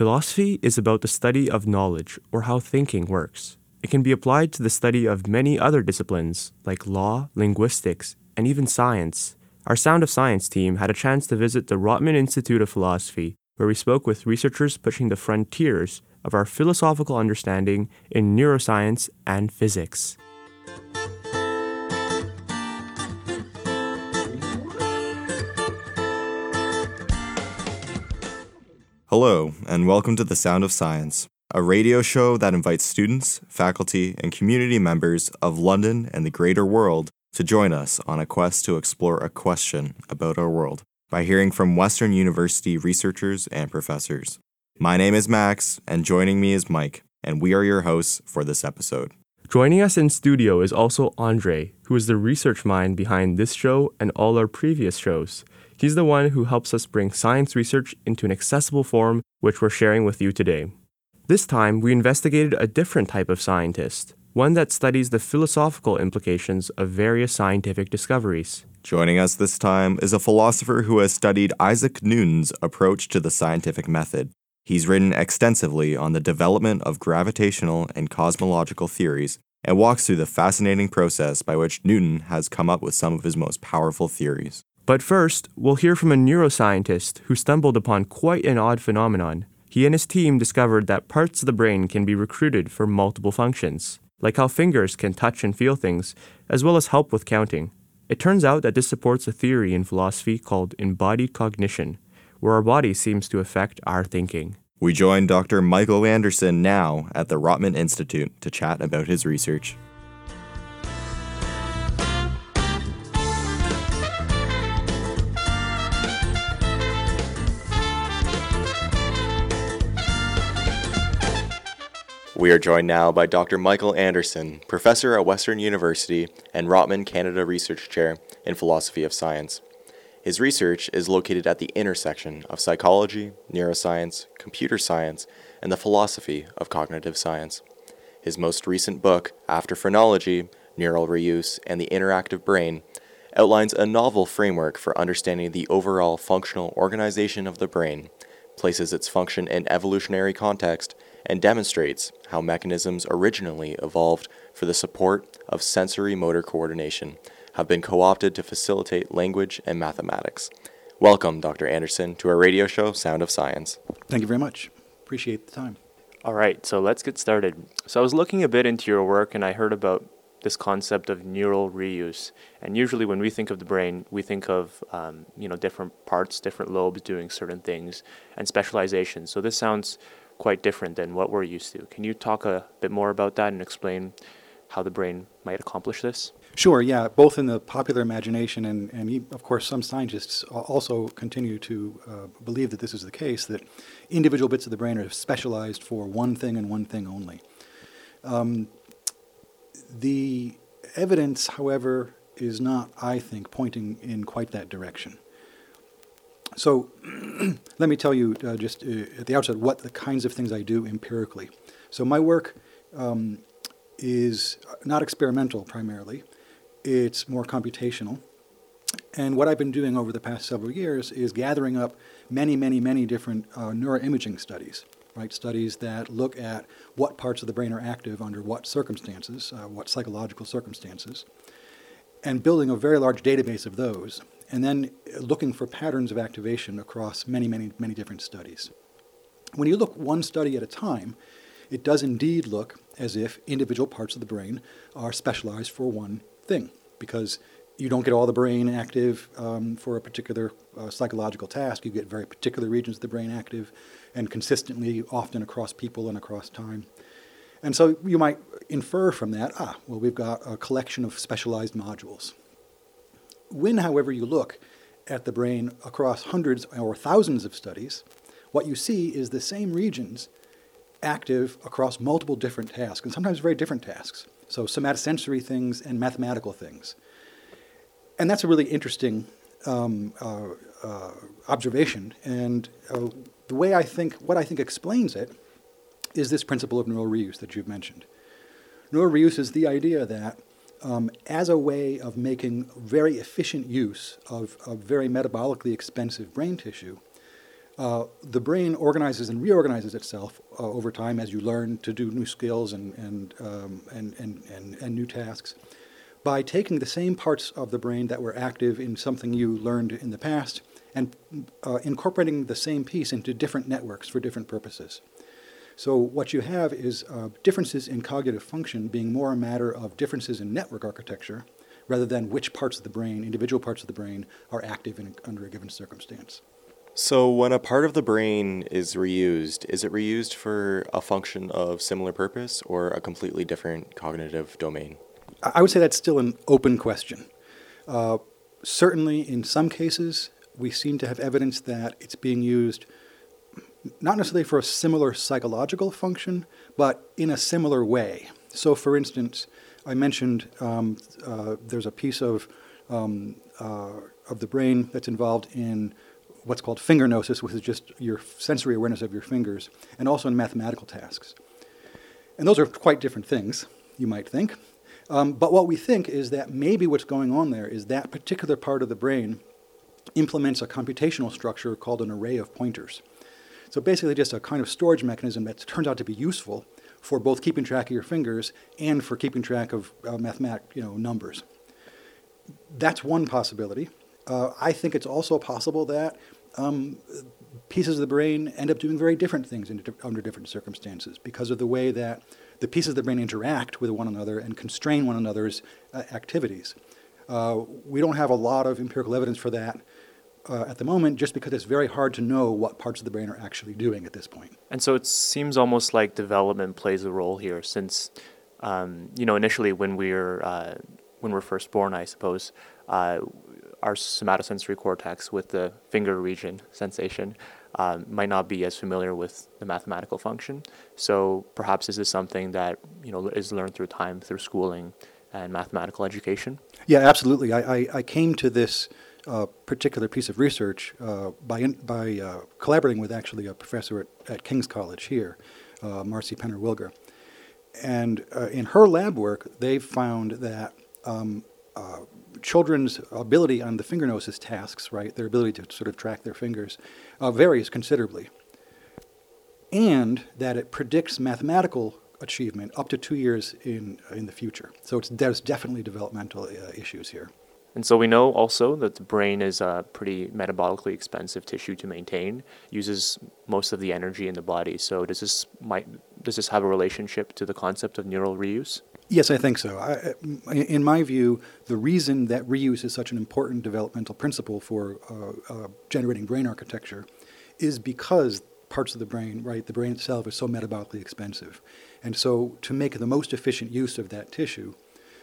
Philosophy is about the study of knowledge or how thinking works. It can be applied to the study of many other disciplines like law, linguistics, and even science. Our Sound of Science team had a chance to visit the Rotman Institute of Philosophy, where we spoke with researchers pushing the frontiers of our philosophical understanding in neuroscience and physics. Hello, and welcome to The Sound of Science, a radio show that invites students, faculty, and community members of London and the greater world to join us on a quest to explore a question about our world by hearing from Western University researchers and professors. My name is Max, and joining me is Mike, and we are your hosts for this episode. Joining us in studio is also Andre, who is the research mind behind this show and all our previous shows. He's the one who helps us bring science research into an accessible form, which we're sharing with you today. This time, we investigated a different type of scientist, one that studies the philosophical implications of various scientific discoveries. Joining us this time is a philosopher who has studied Isaac Newton's approach to the scientific method. He's written extensively on the development of gravitational and cosmological theories and walks through the fascinating process by which Newton has come up with some of his most powerful theories. But first, we'll hear from a neuroscientist who stumbled upon quite an odd phenomenon. He and his team discovered that parts of the brain can be recruited for multiple functions, like how fingers can touch and feel things, as well as help with counting. It turns out that this supports a theory in philosophy called embodied cognition, where our body seems to affect our thinking. We join Dr. Michael Anderson now at the Rotman Institute to chat about his research. We are joined now by Dr. Michael Anderson, professor at Western University and Rotman Canada Research Chair in Philosophy of Science. His research is located at the intersection of psychology, neuroscience, computer science, and the philosophy of cognitive science. His most recent book, After Phrenology Neural Reuse and the Interactive Brain, outlines a novel framework for understanding the overall functional organization of the brain, places its function in evolutionary context, and demonstrates how mechanisms originally evolved for the support of sensory motor coordination have been co opted to facilitate language and mathematics. Welcome, Dr. Anderson, to our radio show, Sound of Science. Thank you very much. Appreciate the time. All right, so let's get started. So I was looking a bit into your work and I heard about this concept of neural reuse. And usually, when we think of the brain, we think of um, you know different parts, different lobes doing certain things, and specialization. So this sounds quite different than what we're used to. Can you talk a bit more about that and explain how the brain might accomplish this? Sure, yeah. Both in the popular imagination and, and of course, some scientists also continue to uh, believe that this is the case, that individual bits of the brain are specialized for one thing and one thing only. Um, the evidence, however, is not, I think, pointing in quite that direction. So let me tell you uh, just uh, at the outset what the kinds of things I do empirically. So my work um, is not experimental primarily, it's more computational. And what I've been doing over the past several years is gathering up many, many, many different uh, neuroimaging studies, right? Studies that look at what parts of the brain are active under what circumstances, uh, what psychological circumstances, and building a very large database of those and then looking for patterns of activation across many, many, many different studies. When you look one study at a time, it does indeed look as if individual parts of the brain are specialized for one thing, because you don't get all the brain active um, for a particular uh, psychological task. You get very particular regions of the brain active and consistently, often across people and across time. And so you might infer from that, ah, well, we've got a collection of specialized modules. When, however, you look at the brain across hundreds or thousands of studies, what you see is the same regions active across multiple different tasks, and sometimes very different tasks. So, somatosensory things and mathematical things. And that's a really interesting um, uh, uh, observation. And uh, the way I think, what I think explains it, is this principle of neural reuse that you've mentioned. Neural reuse is the idea that um, as a way of making very efficient use of, of very metabolically expensive brain tissue, Uh, the brain organizes and reorganizes itself uh, over time as you learn to do new skills and, and, um, and, and, and, and new tasks by taking the same parts of the brain that were active in something you learned in the past and uh, incorporating the same piece into different networks for different purposes. So what you have is uh, differences in cognitive function being more a matter of differences in network architecture rather than which parts of the brain, individual parts of the brain, are active in, under a given circumstance. So, when a part of the brain is reused, is it reused for a function of similar purpose or a completely different cognitive domain? I would say that's still an open question. Uh, certainly, in some cases, we seem to have evidence that it's being used not necessarily for a similar psychological function, but in a similar way. So, for instance, I mentioned um, uh, there's a piece of um, uh, of the brain that's involved in what's called finger gnosis, which is just your sensory awareness of your fingers, and also in mathematical tasks. And those are quite different things, you might think. Um, but what we think is that maybe what's going on there is that particular part of the brain implements a computational structure called an array of pointers. So basically, just a kind of storage mechanism that turns out to be useful for both keeping track of your fingers and for keeping track of uh, mathematic, you know, numbers. That's one possibility. Uh, I think it's also possible that um, pieces of the brain end up doing very different things in, under different circumstances because of the way that the pieces of the brain interact with one another and constrain one another's uh, activities. Uh, we don't have a lot of empirical evidence for that uh, at the moment just because it's very hard to know what parts of the brain are actually doing at this point. And so it seems almost like development plays a role here since, um, you know, initially when we're, uh, when we're first born, I suppose, uh, our somatosensory cortex with the finger region sensation um, might not be as familiar with the mathematical function. So perhaps this is something that you know is learned through time, through schooling and mathematical education. Yeah, absolutely. I, I, I came to this uh, particular piece of research uh, by in, by uh, collaborating with actually a professor at, at King's College here, uh, Marcie Penner-Wilger, and in her lab work, they found that. Um, children's ability on the finger gnosis tasks, right, their ability to sort of track their fingers, uh, varies considerably. And that it predicts mathematical achievement up to two years in, in the future. So it's, there's definitely developmental uh, issues here. And so we know also that the brain is a pretty metabolically expensive tissue to maintain, uses most of the energy in the body. So does this might does this have a relationship to the concept of neural reuse? Yes, I think so. I, in my view, the reason that reuse is such an important developmental principle for uh, uh, generating brain architecture is because parts of the brain, right, the brain itself is so metabolically expensive. And so, to make the most efficient use of that tissue,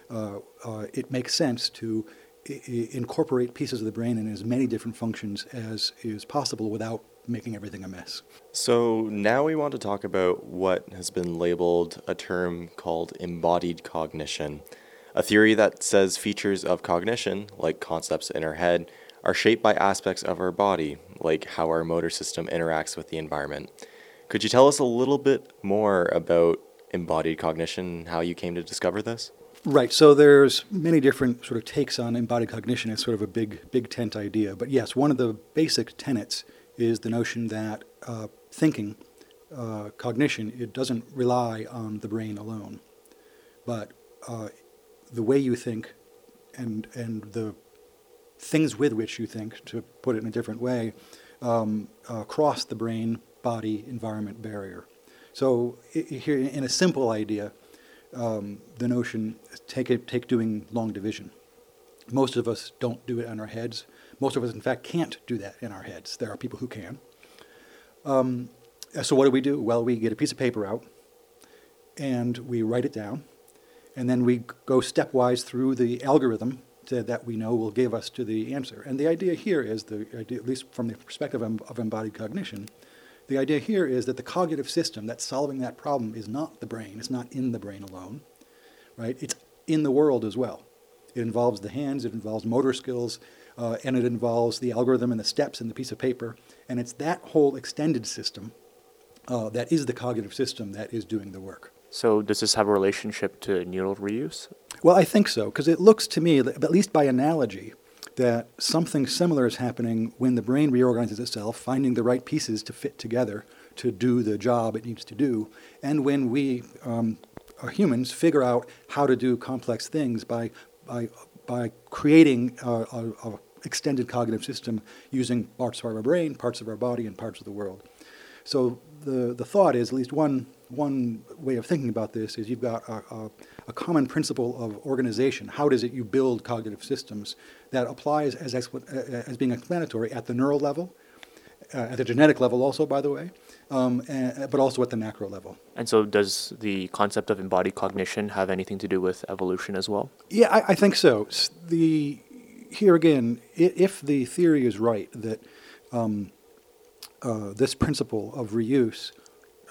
uh, uh it makes sense to incorporate pieces of the brain in as many different functions as is possible without making everything a mess. So now we want to talk about what has been labeled a term called embodied cognition, a theory that says features of cognition, like concepts in our head, are shaped by aspects of our body, like how our motor system interacts with the environment. Could you tell us a little bit more about embodied cognition and how you came to discover this? Right. So there's many different sort of takes on embodied cognition. It's sort of a big, big tent idea. But yes, one of the basic tenets is the notion that uh, thinking, uh, cognition, it doesn't rely on the brain alone, but uh, the way you think and, and the things with which you think, to put it in a different way, um, cross the brain body environment barrier. So, here, in a simple idea, um, the notion take, it, take doing long division. Most of us don't do it in our heads most of us, in fact, can't do that in our heads. There are people who can. Um, so, what do we do? Well, we get a piece of paper out and we write it down, and then we go stepwise through the algorithm to, that we know will give us to the answer. And the idea here is, the idea, at least from the perspective of, of embodied cognition, the idea here is that the cognitive system that's solving that problem is not the brain, it's not in the brain alone, right? It's in the world as well. It involves the hands, it involves motor skills, uh, and it involves the algorithm and the steps and the piece of paper. And it's that whole extended system uh, that is the cognitive system that is doing the work. So, does this have a relationship to neural reuse? Well, I think so, because it looks to me, at least by analogy, that something similar is happening when the brain reorganizes itself, finding the right pieces to fit together to do the job it needs to do, and when we um, humans figure out how to do complex things by by by creating a extended cognitive system using parts of our brain, parts of our body, and parts of the world. So the the thought is at least one one way of thinking about this is you've got a, a, a common principle of organization. How does it you build cognitive systems that applies as as being explanatory at the neural level, uh, at the genetic level also, by the way, um, and, but also at the macro level. And so, does the concept of embodied cognition have anything to do with evolution as well? Yeah, I, I think so. The here again, if the theory is right that um, uh, this principle of reuse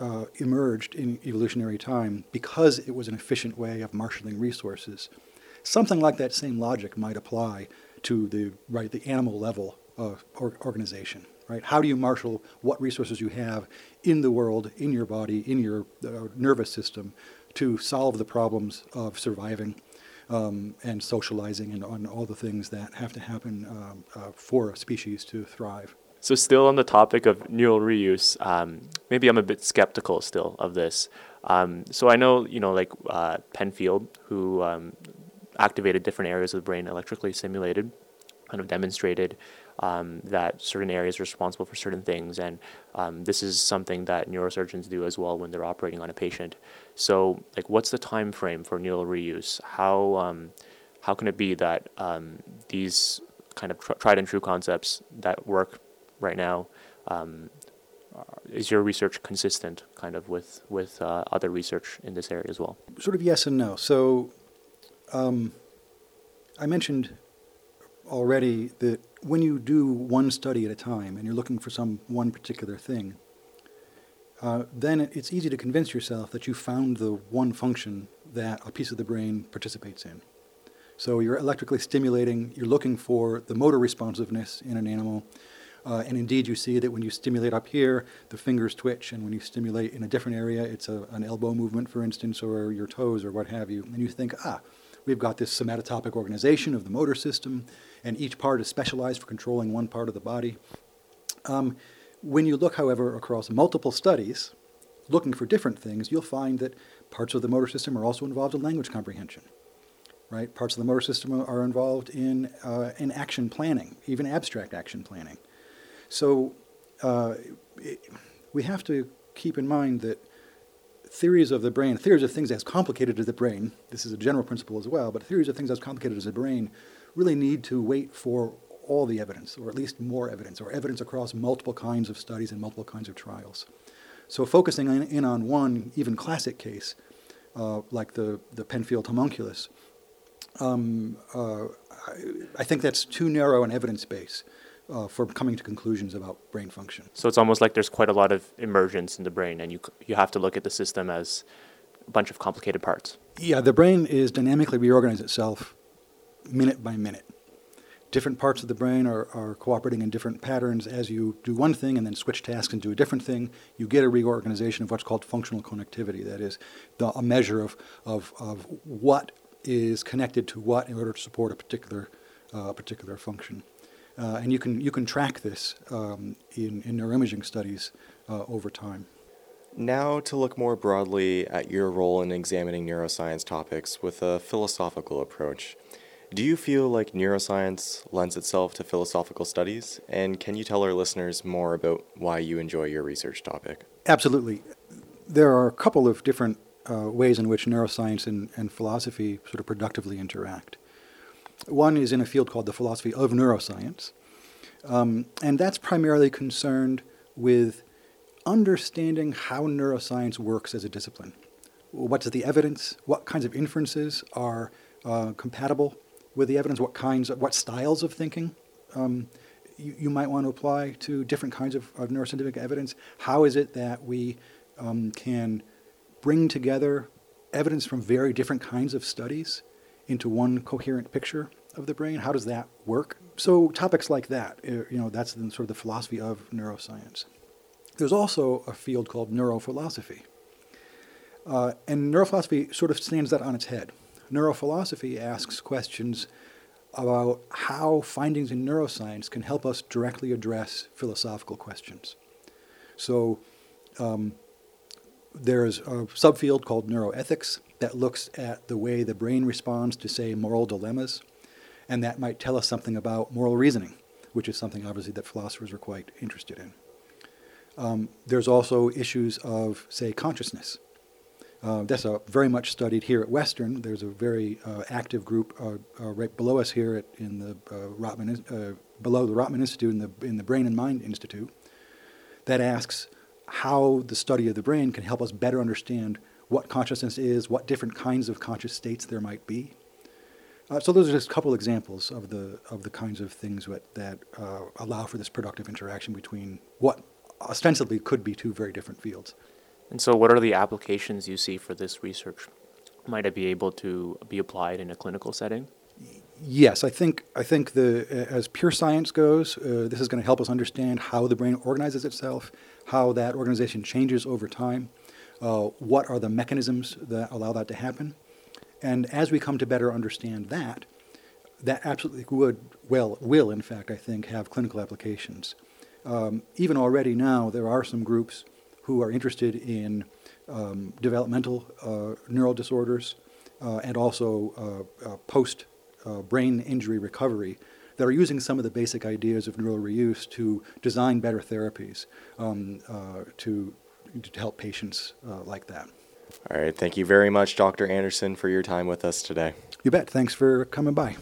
uh, emerged in evolutionary time because it was an efficient way of marshaling resources, something like that same logic might apply to the right the animal level of or- organization. Right? How do you marshal what resources you have in the world, in your body, in your uh, nervous system, to solve the problems of surviving um, and socializing and on all the things that have to happen um, uh, for a species to thrive. So, still on the topic of neural reuse, um, maybe I'm a bit skeptical still of this. Um, so, I know, you know, like uh, Penfield, who um, activated different areas of the brain electrically stimulated, kind of demonstrated um, that certain areas are responsible for certain things. And um, this is something that neurosurgeons do as well when they're operating on a patient. So, like, what's the time frame for neural reuse? How, um, how can it be that these kind of tr- tried and true concepts that work right now. Um, uh, is your research consistent, kind of, with with uh, other research in this area as well? Sort of yes and no. So um, I mentioned already that when you do one study at a time and you're looking for some one particular thing, uh, then it's easy to convince yourself that you found the one function that a piece of the brain participates in. So you're electrically stimulating, you're looking for the motor responsiveness in an animal. Uh, and indeed, you see that when you stimulate up here, the fingers twitch, and when you stimulate in a different area, it's a, an elbow movement, for instance, or your toes, or what have you. And you think, ah, we've got this somatotopic organization of the motor system, and each part is specialized for controlling one part of the body. Um, when you look, however, across multiple studies, looking for different things, you'll find that parts of the motor system are also involved in language comprehension. Right? Parts of the motor system are involved in, uh, in action planning, even abstract action planning. So uh, it, we have to keep in mind that theories of the brain, theories of things as complicated as the brain, this is a general principle as well, but theories of things as complicated as the brain really need to wait for all the evidence, or at least more evidence, or evidence across multiple kinds of studies and multiple kinds of trials. So focusing in, in on one, even classic case, uh, like the, the Penfield homunculus, um, uh, I, I think that's too narrow an evidence base uh, for coming to conclusions about brain function. So it's almost like there's quite a lot of emergence in the brain, and you you have to look at the system as a bunch of complicated parts. Yeah, the brain is dynamically reorganizing itself minute by minute. Different parts of the brain are, are cooperating in different patterns. As you do one thing and then switch tasks and do a different thing, you get a reorganization of what's called functional connectivity. That is, the, a measure of, of, of what is connected to what in order to support a particular, uh, particular function. Uh, and you can, you can track this um, in, in neuroimaging studies uh, over time. Now, to look more broadly at your role in examining neuroscience topics with a philosophical approach. Do you feel like neuroscience lends itself to philosophical studies? And can you tell our listeners more about why you enjoy your research topic? Absolutely. There are a couple of different uh, ways in which neuroscience and, and philosophy sort of productively interact. One is in a field called the philosophy of neuroscience, um, and that's primarily concerned with understanding how neuroscience works as a discipline. What's the evidence? What kinds of inferences are uh, compatible with the evidence? What kinds, of, what styles of thinking um, you, you might want to apply to different kinds of, of neuroscientific evidence? How is it that we um, can bring together evidence from very different kinds of studies into one coherent picture of the brain? How does that work? So topics like that, uh, you know, that's sort of the philosophy of neuroscience. There's also a field called neurophilosophy. Uh, and neurophilosophy sort of stands that on its head. Neurophilosophy asks questions about how findings in neuroscience can help us directly address philosophical questions. So um, there's a subfield called neuroethics that looks at the way the brain responds to, say, moral dilemmas, and that might tell us something about moral reasoning, which is something obviously that philosophers are quite interested in. Um, there's also issues of, say, consciousness. Uh, that's a very much studied here at Western. There's a very uh, active group uh, uh right below us here at, in the uh, Rotman, uh, below the Rotman Institute in the in the Brain and Mind Institute, that asks how the study of the brain can help us better understand what consciousness is, what different kinds of conscious states there might be. Uh, so those are just a couple examples of the of the kinds of things that, that uh, allow for this productive interaction between what ostensibly could be two very different fields. And so, what are the applications you see for this research? Might it be able to be applied in a clinical setting? Yes, I think I think the as pure science goes, uh, this is going to help us understand how the brain organizes itself, how that organization changes over time, uh, what are the mechanisms that allow that to happen, and as we come to better understand that, that absolutely would well will in fact I think have clinical applications. Um, even already now, there are some groups who are interested in um, developmental uh, neural disorders uh, and also uh, uh post uh, brain injury recovery that are using some of the basic ideas of neural reuse to design better therapies um, uh, to, to help patients like that. All right. Thank you very much, Dr. Anderson, for your time with us today. You bet. Thanks for coming by.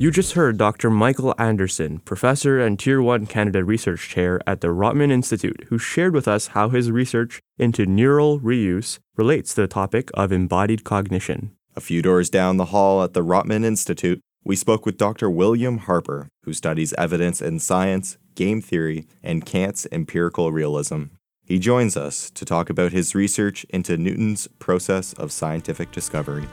You just heard Dr. Michael Anderson, professor and Tier 1 Canada Research Chair at the Rotman Institute, who shared with us how his research into neural reuse relates to the topic of embodied cognition. A few doors down the hall at the Rotman Institute, we spoke with Dr. William Harper, who studies evidence in science, game theory, and Kant's empirical realism. He joins us to talk about his research into Newton's process of scientific discovery.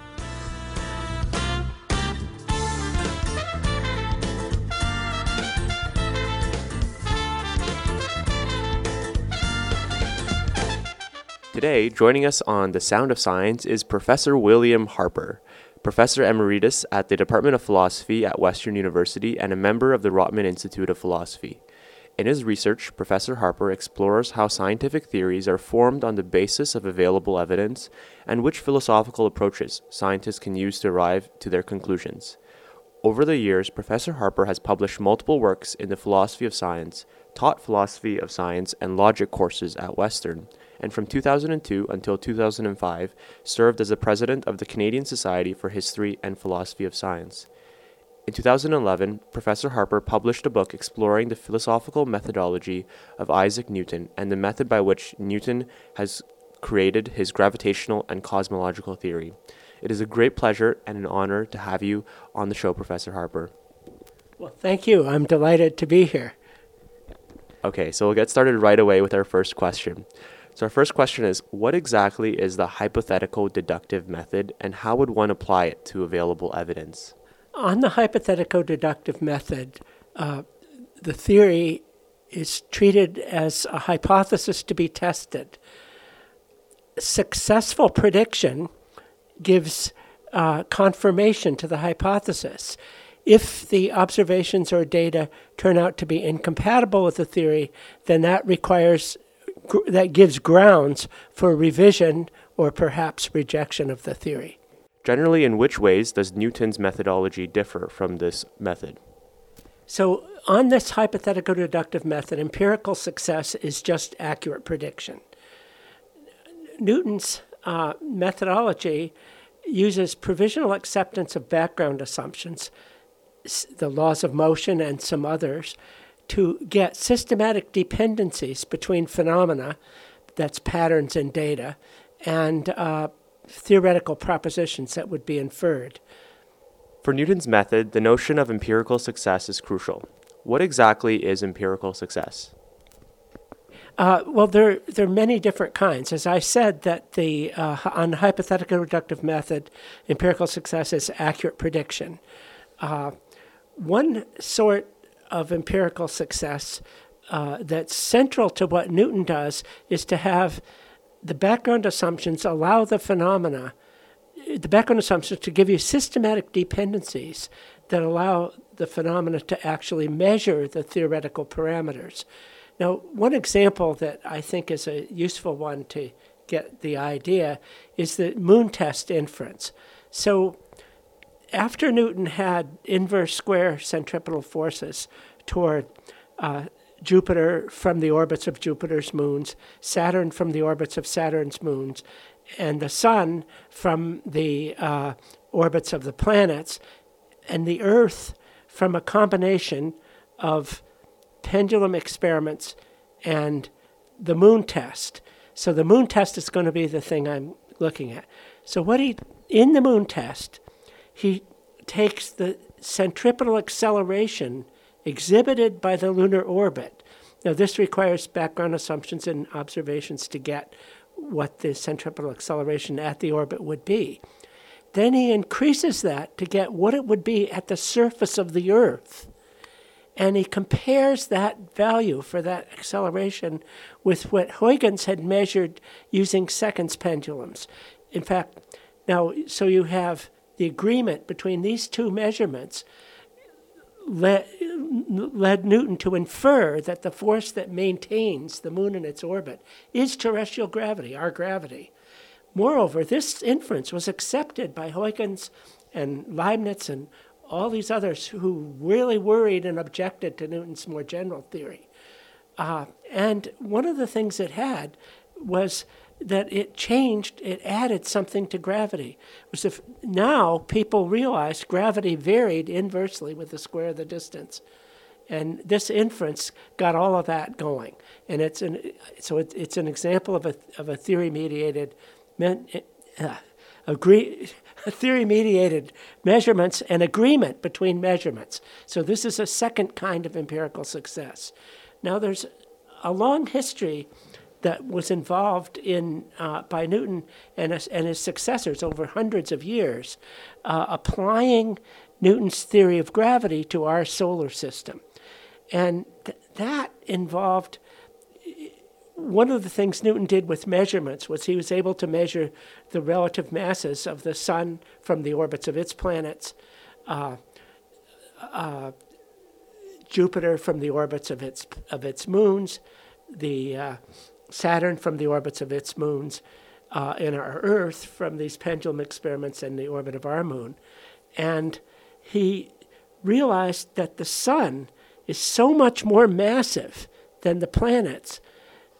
Today, joining us on The Sound of Science is Professor William Harper, Professor Emeritus at the Department of Philosophy at Western University and a member of the Rotman Institute of Philosophy. In his research, Professor Harper explores how scientific theories are formed on the basis of available evidence and which philosophical approaches scientists can use to arrive to their conclusions. Over the years, Professor Harper has published multiple works in the philosophy of science, taught philosophy of science and logic courses at Western, and from 2002 until 2005 served as the president of the Canadian Society for History and Philosophy of Science. In 2011, Professor Harper published a book exploring the philosophical methodology of Isaac Newton and the method by which Newton has created his gravitational and cosmological theory. It is a great pleasure and an honor to have you on the show, Professor Harper. Well, thank you. I'm delighted to be here. Okay, so we'll get started right away with our first question. So, our first question is What exactly is the hypothetical deductive method, and how would one apply it to available evidence? On the hypothetical deductive method, uh, the theory is treated as a hypothesis to be tested. Successful prediction gives uh, confirmation to the hypothesis. If the observations or data turn out to be incompatible with the theory, then that requires that gives grounds for revision or perhaps rejection of the theory. Generally, in which ways does Newton's methodology differ from this method? So, on this hypothetical deductive method, empirical success is just accurate prediction. Newton's uh, methodology uses provisional acceptance of background assumptions, the laws of motion, and some others, to get systematic dependencies between phenomena, that's patterns in data, and uh, theoretical propositions that would be inferred. For Newton's method, the notion of empirical success is crucial. What exactly is empirical success? Uh, well, there, there are many different kinds. As I said, that the uh, on the hypothetical deductive method, empirical success is accurate prediction. Uh, one sort of empirical success uh, that's central to what Newton does is to have the background assumptions allow the phenomena, the background assumptions to give you systematic dependencies that allow the phenomena to actually measure the theoretical parameters. Now, one example that I think is a useful one to get the idea is the moon test inference. So, after Newton had inverse square centripetal forces toward uh, Jupiter from the orbits of Jupiter's moons, Saturn from the orbits of Saturn's moons, and the Sun from the uh, orbits of the planets, and the Earth from a combination of pendulum experiments and the moon test. So the moon test is going to be the thing I'm looking at. So what he in the moon test, he takes the centripetal acceleration exhibited by the lunar orbit. Now this requires background assumptions and observations to get what the centripetal acceleration at the orbit would be. Then he increases that to get what it would be at the surface of the Earth. And he compares that value for that acceleration with what Huygens had measured using seconds pendulums. In fact, now, so you have the agreement between these two measurements led, led Newton to infer that the force that maintains the moon in its orbit is terrestrial gravity, our gravity. Moreover, this inference was accepted by Huygens and Leibniz and all these others who really worried and objected to Newton's more general theory. Uh, and one of the things it had was that it changed, it added something to gravity. Was if now people realized gravity varied inversely with the square of the distance. And this inference got all of that going. And it's an, so it, it's an example of a, of a theory mediated uh, agree, theory mediated measurements and agreement between measurements. So, this is a second kind of empirical success. Now, there's a long history that was involved in uh, by Newton and his, and his successors over hundreds of years, uh, applying Newton's theory of gravity to our solar system, and th- that involved one of the things Newton did with measurements was he was able to measure the relative masses of the sun from the orbits of its planets, uh, uh, Jupiter from the orbits of its of its moons, the uh, Saturn from the orbits of its moons, uh, and our Earth from these pendulum experiments in the orbit of our moon, and he realized that the sun is so much more massive than the planets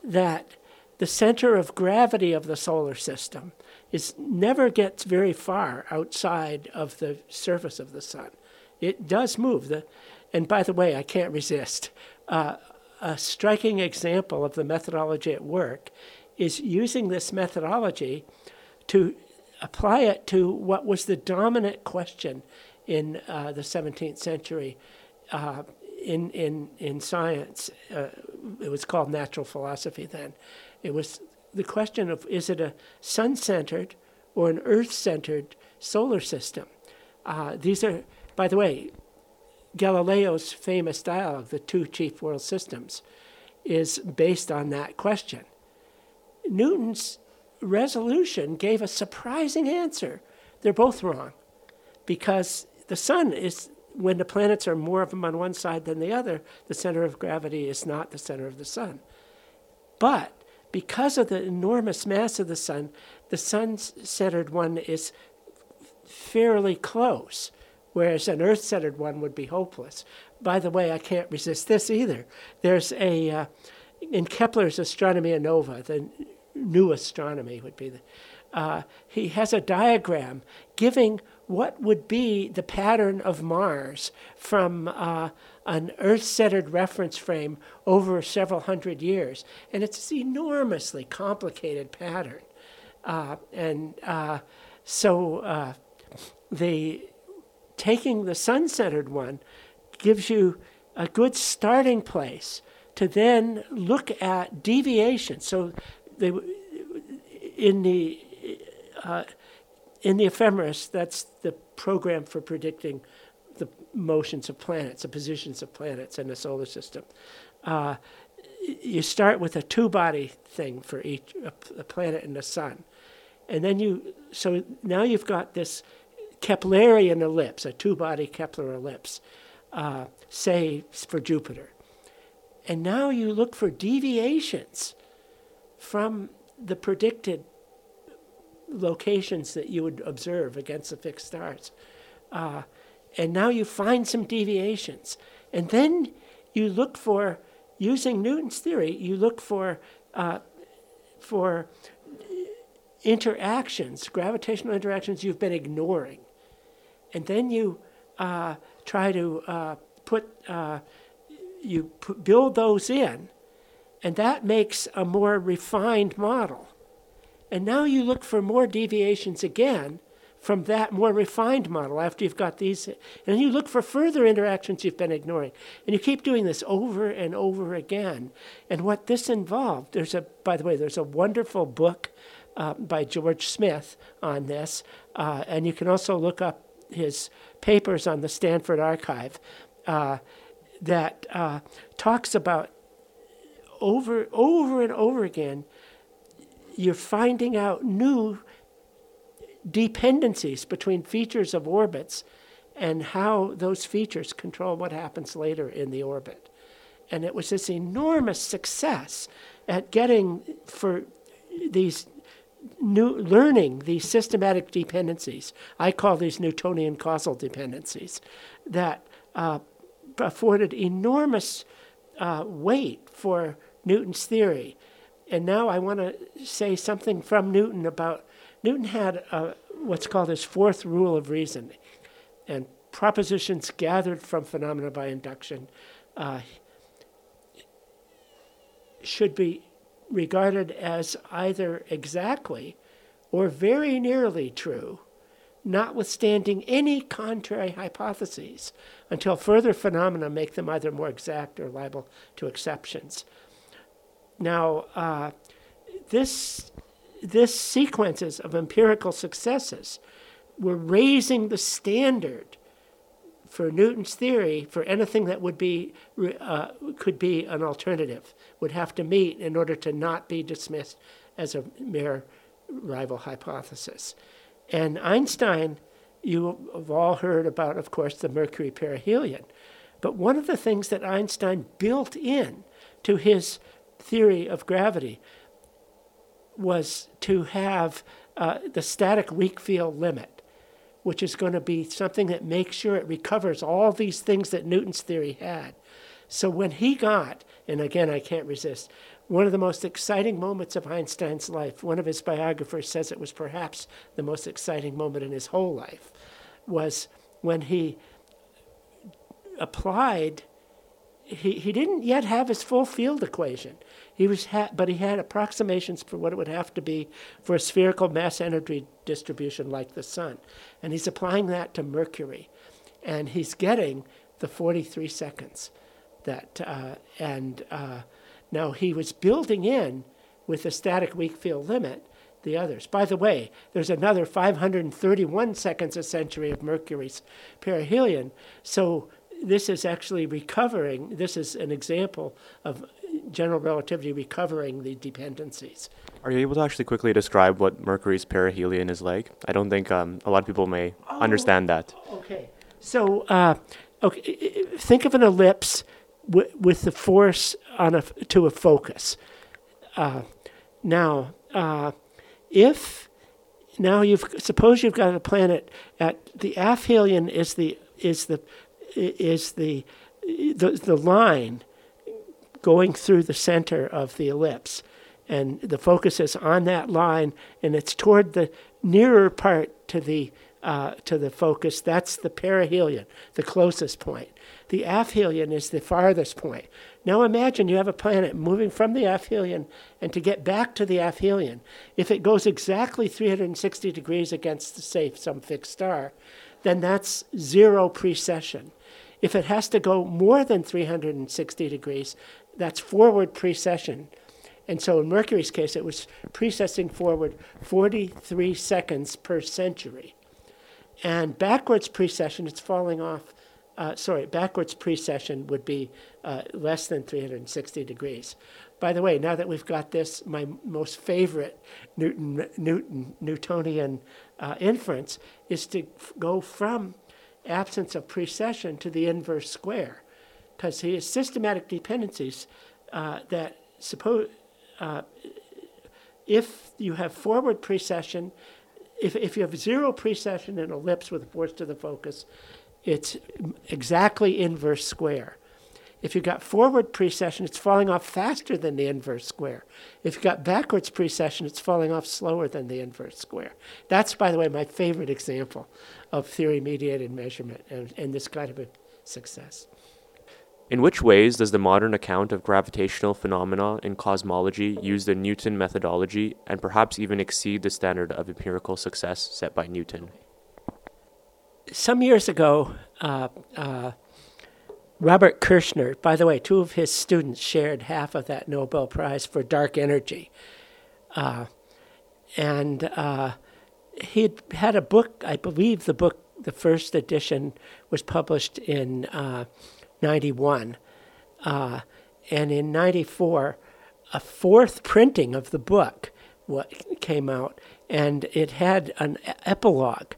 that the center of gravity of the solar system is never gets very far outside of the surface of the sun. It does move. The, and by the way, I can't resist. Uh, a striking example of the methodology at work is using this methodology to apply it to what was the dominant question in uh, the 17th century uh, in, in, in science. Uh, it was called natural philosophy then. It was the question of is it a sun centered or an earth centered solar system? Uh, these are, by the way, Galileo's famous dialogue, The Two Chief World Systems, is based on that question. Newton's resolution gave a surprising answer. They're both wrong because the sun is when the planets are more of them on one side than the other, the center of gravity is not the center of the sun. But because of the enormous mass of the sun, the sun centered one is fairly close, whereas an earth centered one would be hopeless. By the way, I can't resist this either. There's a, uh, in Kepler's Astronomia Nova, the new astronomy would be the, uh, he has a diagram giving what would be the pattern of Mars from uh, an Earth centered reference frame over several hundred years. And it's an enormously complicated pattern. Uh, and uh, so uh, the taking the sun centered one gives you a good starting place to then look at deviation. So they, in the uh, in the ephemeris, that's the program for predicting the motions of planets, the positions of planets in the solar system. Uh, you start with a two body thing for each a planet and the sun. And then you, so now you've got this Keplerian ellipse, a two body Kepler ellipse, uh, say for Jupiter. And now you look for deviations from the predicted locations that you would observe against the fixed stars. Uh, and now you find some deviations. And then you look for, using Newton's theory, you look for, uh, for interactions, gravitational interactions you've been ignoring. And then you uh, try to uh, put, uh, you put, build those in, and that makes a more refined model. And now you look for more deviations again from that more refined model after you've got these. And you look for further interactions you've been ignoring. And you keep doing this over and over again. And what this involved, there's a, by the way, there's a wonderful book uh, by George Smith on this. Uh, and you can also look up his papers on the Stanford Archive uh, that uh, talks about over, over and over again, you're finding out new dependencies between features of orbits and how those features control what happens later in the orbit. And it was this enormous success at getting for these new learning these systematic dependencies. I call these Newtonian causal dependencies that uh, afforded enormous uh, weight for Newton's theory. And now I want to say something from Newton about Newton had a, what's called his fourth rule of reason, and propositions gathered from phenomena by induction uh, should be regarded as either exactly or very nearly true, notwithstanding any contrary hypotheses, until further phenomena make them either more exact or liable to exceptions. Now, uh, this this sequences of empirical successes were raising the standard for Newton's theory for anything that would be uh, could be an alternative would have to meet in order to not be dismissed as a mere rival hypothesis. And Einstein, you have all heard about, of course, the Mercury perihelion. But one of the things that Einstein built in to his theory of gravity was to have uh, the static weak field limit, which is going to be something that makes sure it recovers all these things that Newton's theory had. So when he got, and again, I can't resist, one of the most exciting moments of Einstein's life, one of his biographers says it was perhaps the most exciting moment in his whole life, was when he applied. He, he didn't yet have his full field equation. He was ha- but he had approximations for what it would have to be for a spherical mass energy distribution like the sun. And he's applying that to Mercury. And he's getting the 43 seconds that, uh, and uh, now he was building in with a static weak field limit the others. By the way, there's another 531 seconds a century of Mercury's perihelion. So this is actually recovering. This is an example of general relativity recovering the dependencies. Are you able to actually quickly describe what Mercury's perihelion is like? I don't think um, a lot of people may Oh. understand that. Okay. So, uh, okay, think of an ellipse with the force on a to a focus. Uh, now, uh, if now you've suppose you've got a planet at the aphelion is the is the is the the, the line going through the center of the ellipse. And the focus is on that line, and it's toward the nearer part to the, uh, to the focus. That's the perihelion, the closest point. The aphelion is the farthest point. Now imagine you have a planet moving from the aphelion, and to get back to the aphelion, if it goes exactly 360 degrees against, say, some fixed star, then that's zero precession. If it has to go more than 360 degrees, that's forward precession. And so in Mercury's case, it was precessing forward 43 seconds per century. And backwards precession, it's falling off uh, sorry, backwards precession would be uh, less than 360 degrees. By the way, now that we've got this, my most favorite Newton, Newton Newtonian uh, inference is to f- go from absence of precession to the inverse square, because he has systematic dependencies uh, that suppose uh, if you have forward precession, if, if you have zero precession in an ellipse with force to the focus, it's exactly inverse square. If you've got forward precession, it's falling off faster than the inverse square. If you've got backwards precession, it's falling off slower than the inverse square. That's, by the way, my favorite example of theory mediated measurement and, and this kind of a success. In which ways does the modern account of gravitational phenomena in cosmology use the Newton methodology and perhaps even exceed the standard of empirical success set by Newton? Some years ago, uh, uh, Robert Kirshner, by the way, two of his students shared half of that Nobel Prize for dark energy. Uh, and uh, he had a book, I believe the book, the first edition was published in uh, 91. Uh, and in 94, a fourth printing of the book came out, and it had an epilogue.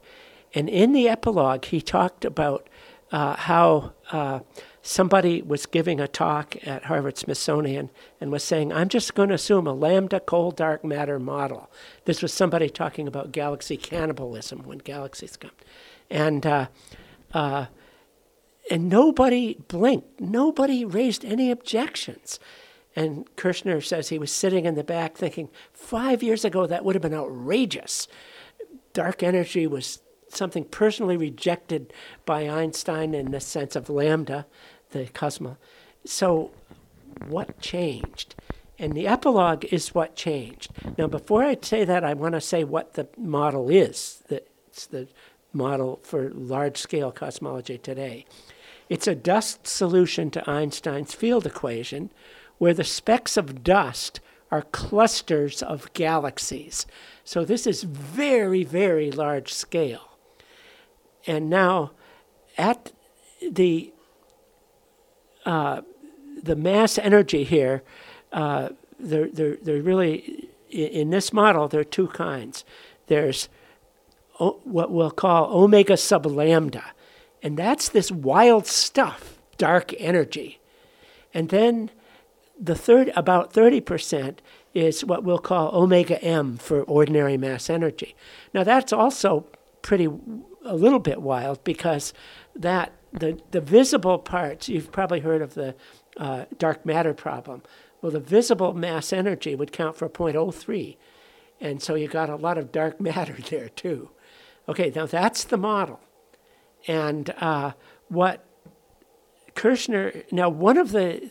And in the epilogue, he talked about uh, how uh, somebody was giving a talk at Harvard Smithsonian and was saying, I'm just going to assume a lambda cold dark matter model. This was somebody talking about galaxy cannibalism when galaxies come. And, uh, uh, and nobody blinked, nobody raised any objections. And Kirshner says he was sitting in the back thinking, five years ago, that would have been outrageous. Dark energy was something personally rejected by Einstein in the sense of lambda, the cosmos. So, what changed? And the epilogue is what changed. Now, before I say that, I want to say what the model is. It's the model for large scale cosmology today. It's a dust solution to Einstein's field equation where the specks of dust are clusters of galaxies. So, this is very, very large scale. And now, at the uh, the mass energy here, uh, there, there really, in this model, there are two kinds. There's o- what we'll call omega sub lambda, and that's this wild stuff, dark energy. And then the third, about 30% is what we'll call omega m for ordinary mass energy. Now, that's also pretty a little bit wild because that the, the visible parts, you've probably heard of the uh, dark matter problem. Well, the visible mass energy would count for 0.03. And so you got a lot of dark matter there too. Okay, now that's the model. And uh, what Kirshner, now one of the,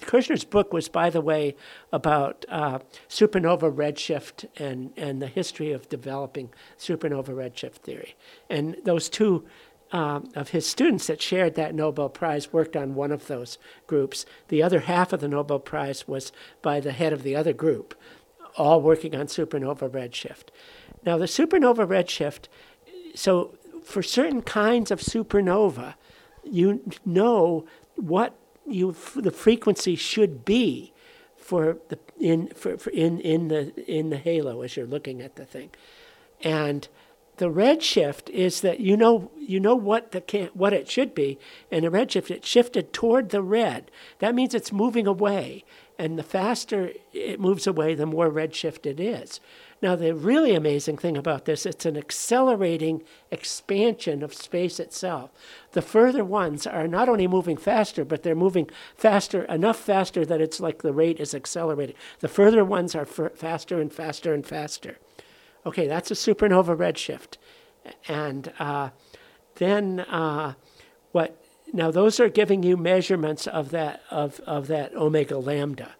Kirshner's book was, by the way, about uh, supernova redshift and, and the history of developing supernova redshift theory. And those two um, of his students that shared that Nobel Prize worked on one of those groups. The other half of the Nobel Prize was by the head of the other group, all working on supernova redshift. Now, the supernova redshift, so for certain kinds of supernova, you know what you the frequency should be for the in for, for in in the in the halo as you're looking at the thing, and the redshift is that you know you know what the what it should be, and the redshift it shifted toward the red. That means it's moving away, and the faster it moves away, the more redshift it is. Now, the really amazing thing about this, it's an accelerating expansion of space itself. The further ones are not only moving faster, but they're moving faster, enough faster that it's like the rate is accelerating. The further ones are f- faster and faster and faster. Okay, that's a supernova redshift. And uh, then uh, what? Now those are giving you measurements of that of, of that omega lambda.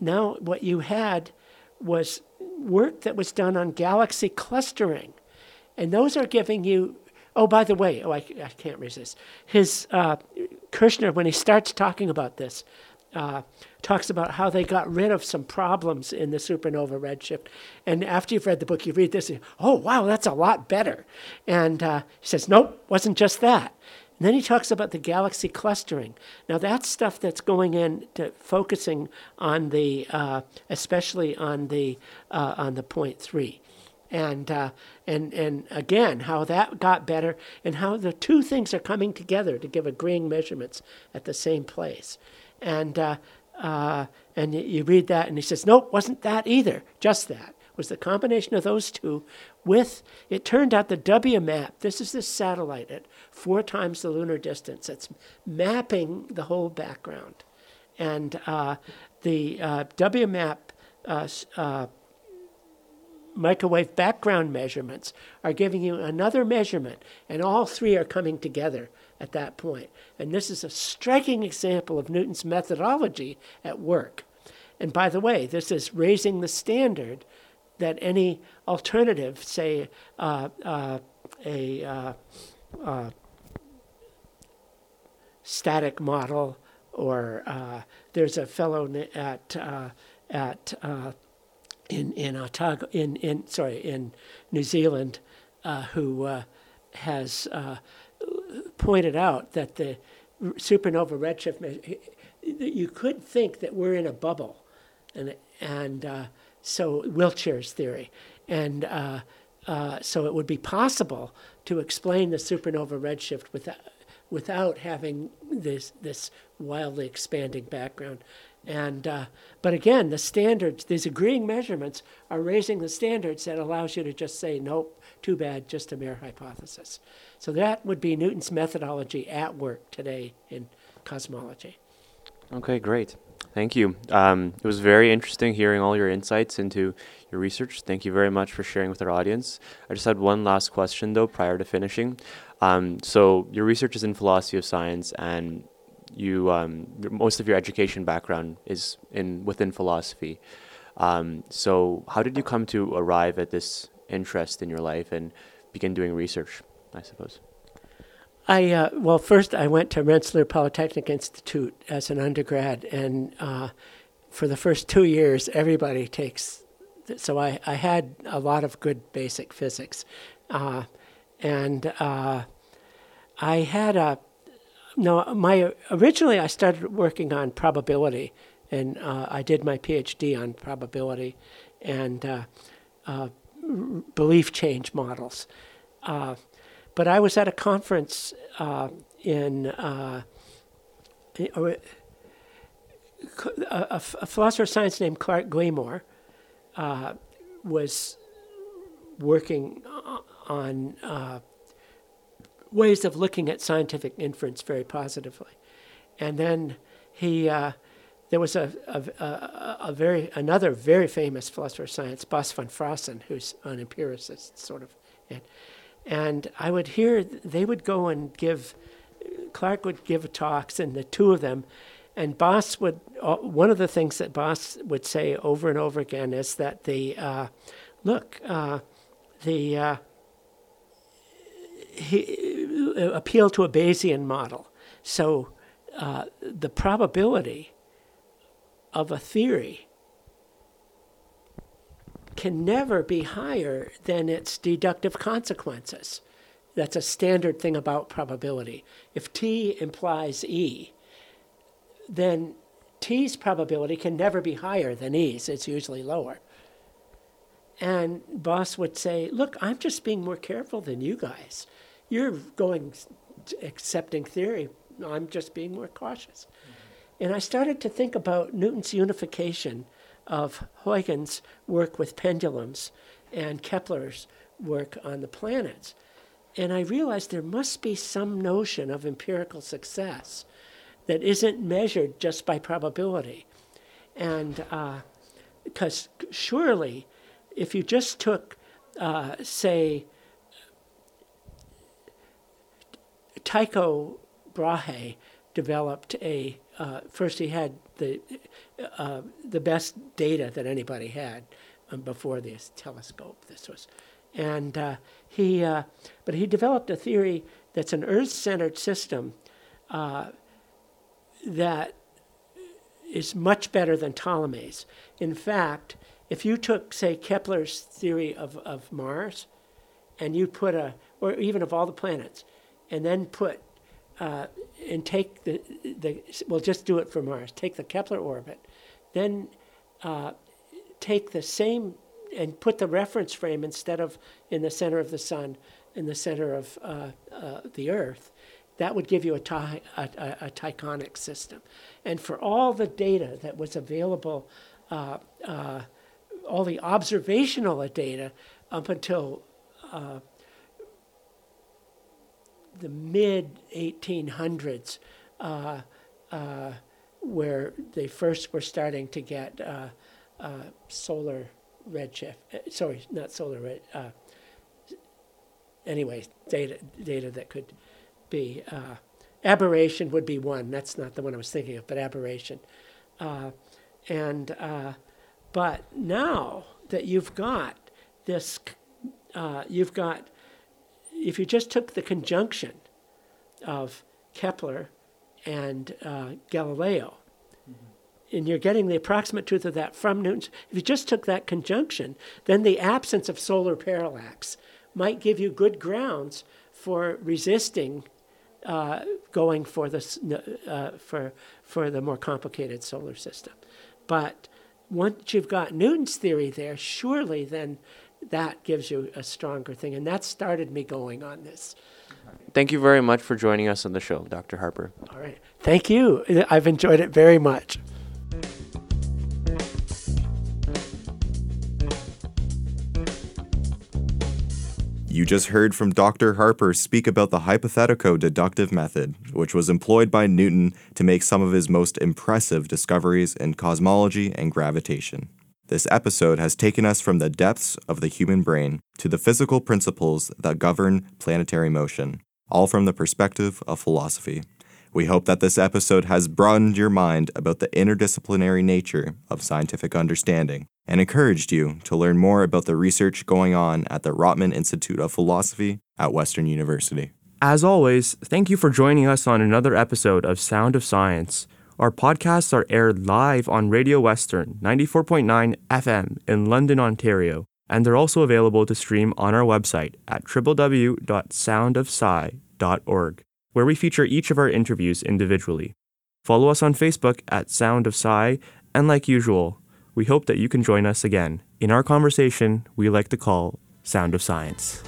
Now what you had was work that was done on galaxy clustering, and those are giving you. Oh, by the way, oh, I, I can't resist. His uh, Kirshner, when he starts talking about this, uh, talks about how they got rid of some problems in the supernova redshift. And after you've read the book, you read this, and, oh, wow, that's a lot better. And uh, he says, nope, wasn't just that. And then he talks about the galaxy clustering. Now that's stuff that's going in to focusing on the, uh, especially on the uh, on the point three, and uh, and and again how that got better and how the two things are coming together to give agreeing measurements at the same place, and uh, uh, and you read that and he says nope wasn't that either. Just that was the combination of those two with it turned out the WMAP, this is the satellite at four times the lunar distance. It's mapping the whole background. And uh, the uh, WMAP uh, uh, microwave background measurements are giving you another measurement, and all three are coming together at that point. And this is a striking example of Newton's methodology at work. And by the way, this is raising the standard that any alternative, say uh, uh, a uh, uh, static model, or uh, there's a fellow at at in in Otago in in sorry in New Zealand who has pointed out that the supernova redshift you could think that we're in a bubble and and uh, so Wiltshire's theory, and uh, uh, so it would be possible to explain the supernova redshift without without having this this wildly expanding background. And uh, but again, the standards, these agreeing measurements, are raising the standards that allows you to just say, nope, too bad, just a mere hypothesis. So that would be Newton's methodology at work today in cosmology. Okay, great. Thank you. Um, it was very interesting hearing all your insights into your research. Thank you very much for sharing with our audience. I just had one last question, though, prior to finishing. Um, so, your research is in philosophy of science, and you um, most of your education background is in within philosophy. Um, so, how did you come to arrive at this interest in your life and begin doing research? I suppose. I uh, well, first I went to Rensselaer Polytechnic Institute as an undergrad, and uh, for the first two years, everybody takes. So I, I had a lot of good basic physics, uh, and uh, I had a no. My originally I started working on probability, and uh, I did my PhD on probability, and uh, belief change models. Uh, but I was at a conference uh, in uh, a, a, a philosopher of science named Clark Glymour uh, was working on uh, ways of looking at scientific inference very positively, and then he. Uh, there was a, a, a, very another very famous philosopher of science, Bas van Fraassen, who's an empiricist sort of, and, and I would hear they would go and give Clark would give talks, and the two of them, and Bas would. Uh, one of the things that Bas would say over and over again is that the uh, look, uh, the uh, he uh, appeal to a Bayesian model. So uh, the probability of a theory can never be higher than its deductive consequences. That's a standard thing about probability. If T implies E, then T's probability can never be higher than E's, it's usually lower. And Bas would say, Look, I'm just being more careful than you guys. You're going accepting theory, I'm just being more cautious. Mm-hmm. And I started to think about Newton's unification of Huygens' work with pendulums and Kepler's work on the planets. And I realized there must be some notion of empirical success that isn't measured just by probability. And because surely, if you just took, uh, say, Tycho Brahe developed a uh, first he had the uh, the best data that anybody had um, before this telescope. This was, and uh, he uh, but he developed a theory that's an Earth-centered system uh, that is much better than Ptolemy's. In fact, if you took say Kepler's theory of, of Mars, and you put a or even of all the planets, and then put uh, and take the, the, well, just do it for Mars. Take the Kepler orbit, then uh, take the same and put the reference frame instead of in the center of the sun, in the center of uh, uh, the Earth. That would give you a, ty- a, a, a Tychonic system. And for all the data that was available, uh, uh, all the observational data up until uh, the mid 1800s, uh, uh, where they first were starting to get uh, uh, solar redshift. uh, Sorry, not solar red. Anyway, data data that could be aberration would be one. That's not the one I was thinking of, but aberration. And but now that you've got this, you've got if you just took the conjunction of Kepler and uh, Galileo, and you're getting the approximate truth of that from Newton's, if you just took that conjunction, then the absence of solar parallax might give you good grounds for resisting uh, going for the uh, for for the more complicated solar system. But once you've got Newton's theory there, surely then that gives you a stronger thing, and that started me going on this. Thank you very much for joining us on the show, Dr. Harper. All right, thank you. I've enjoyed it very much. You just heard from Dr. Harper speak about the hypothetico deductive method, which was employed by Newton to make some of his most impressive discoveries in cosmology and gravitation. This episode has taken us from the depths of the human brain to the physical principles that govern planetary motion, all from the perspective of philosophy. We hope that this episode has broadened your mind about the interdisciplinary nature of scientific understanding and encouraged you to learn more about the research going on at the Rotman Institute of Philosophy at Western University. As always, thank you for joining us on another episode of Sound of Science. Our podcasts are aired live on Radio Western 94.9 FM in London, Ontario, and they're also available to stream on our website at www.soundofsci.org, where we feature each of our interviews individually. Follow us on Facebook at Sound of Sci, and like usual, we hope that you can join us again in our conversation we like to call Sound of Science.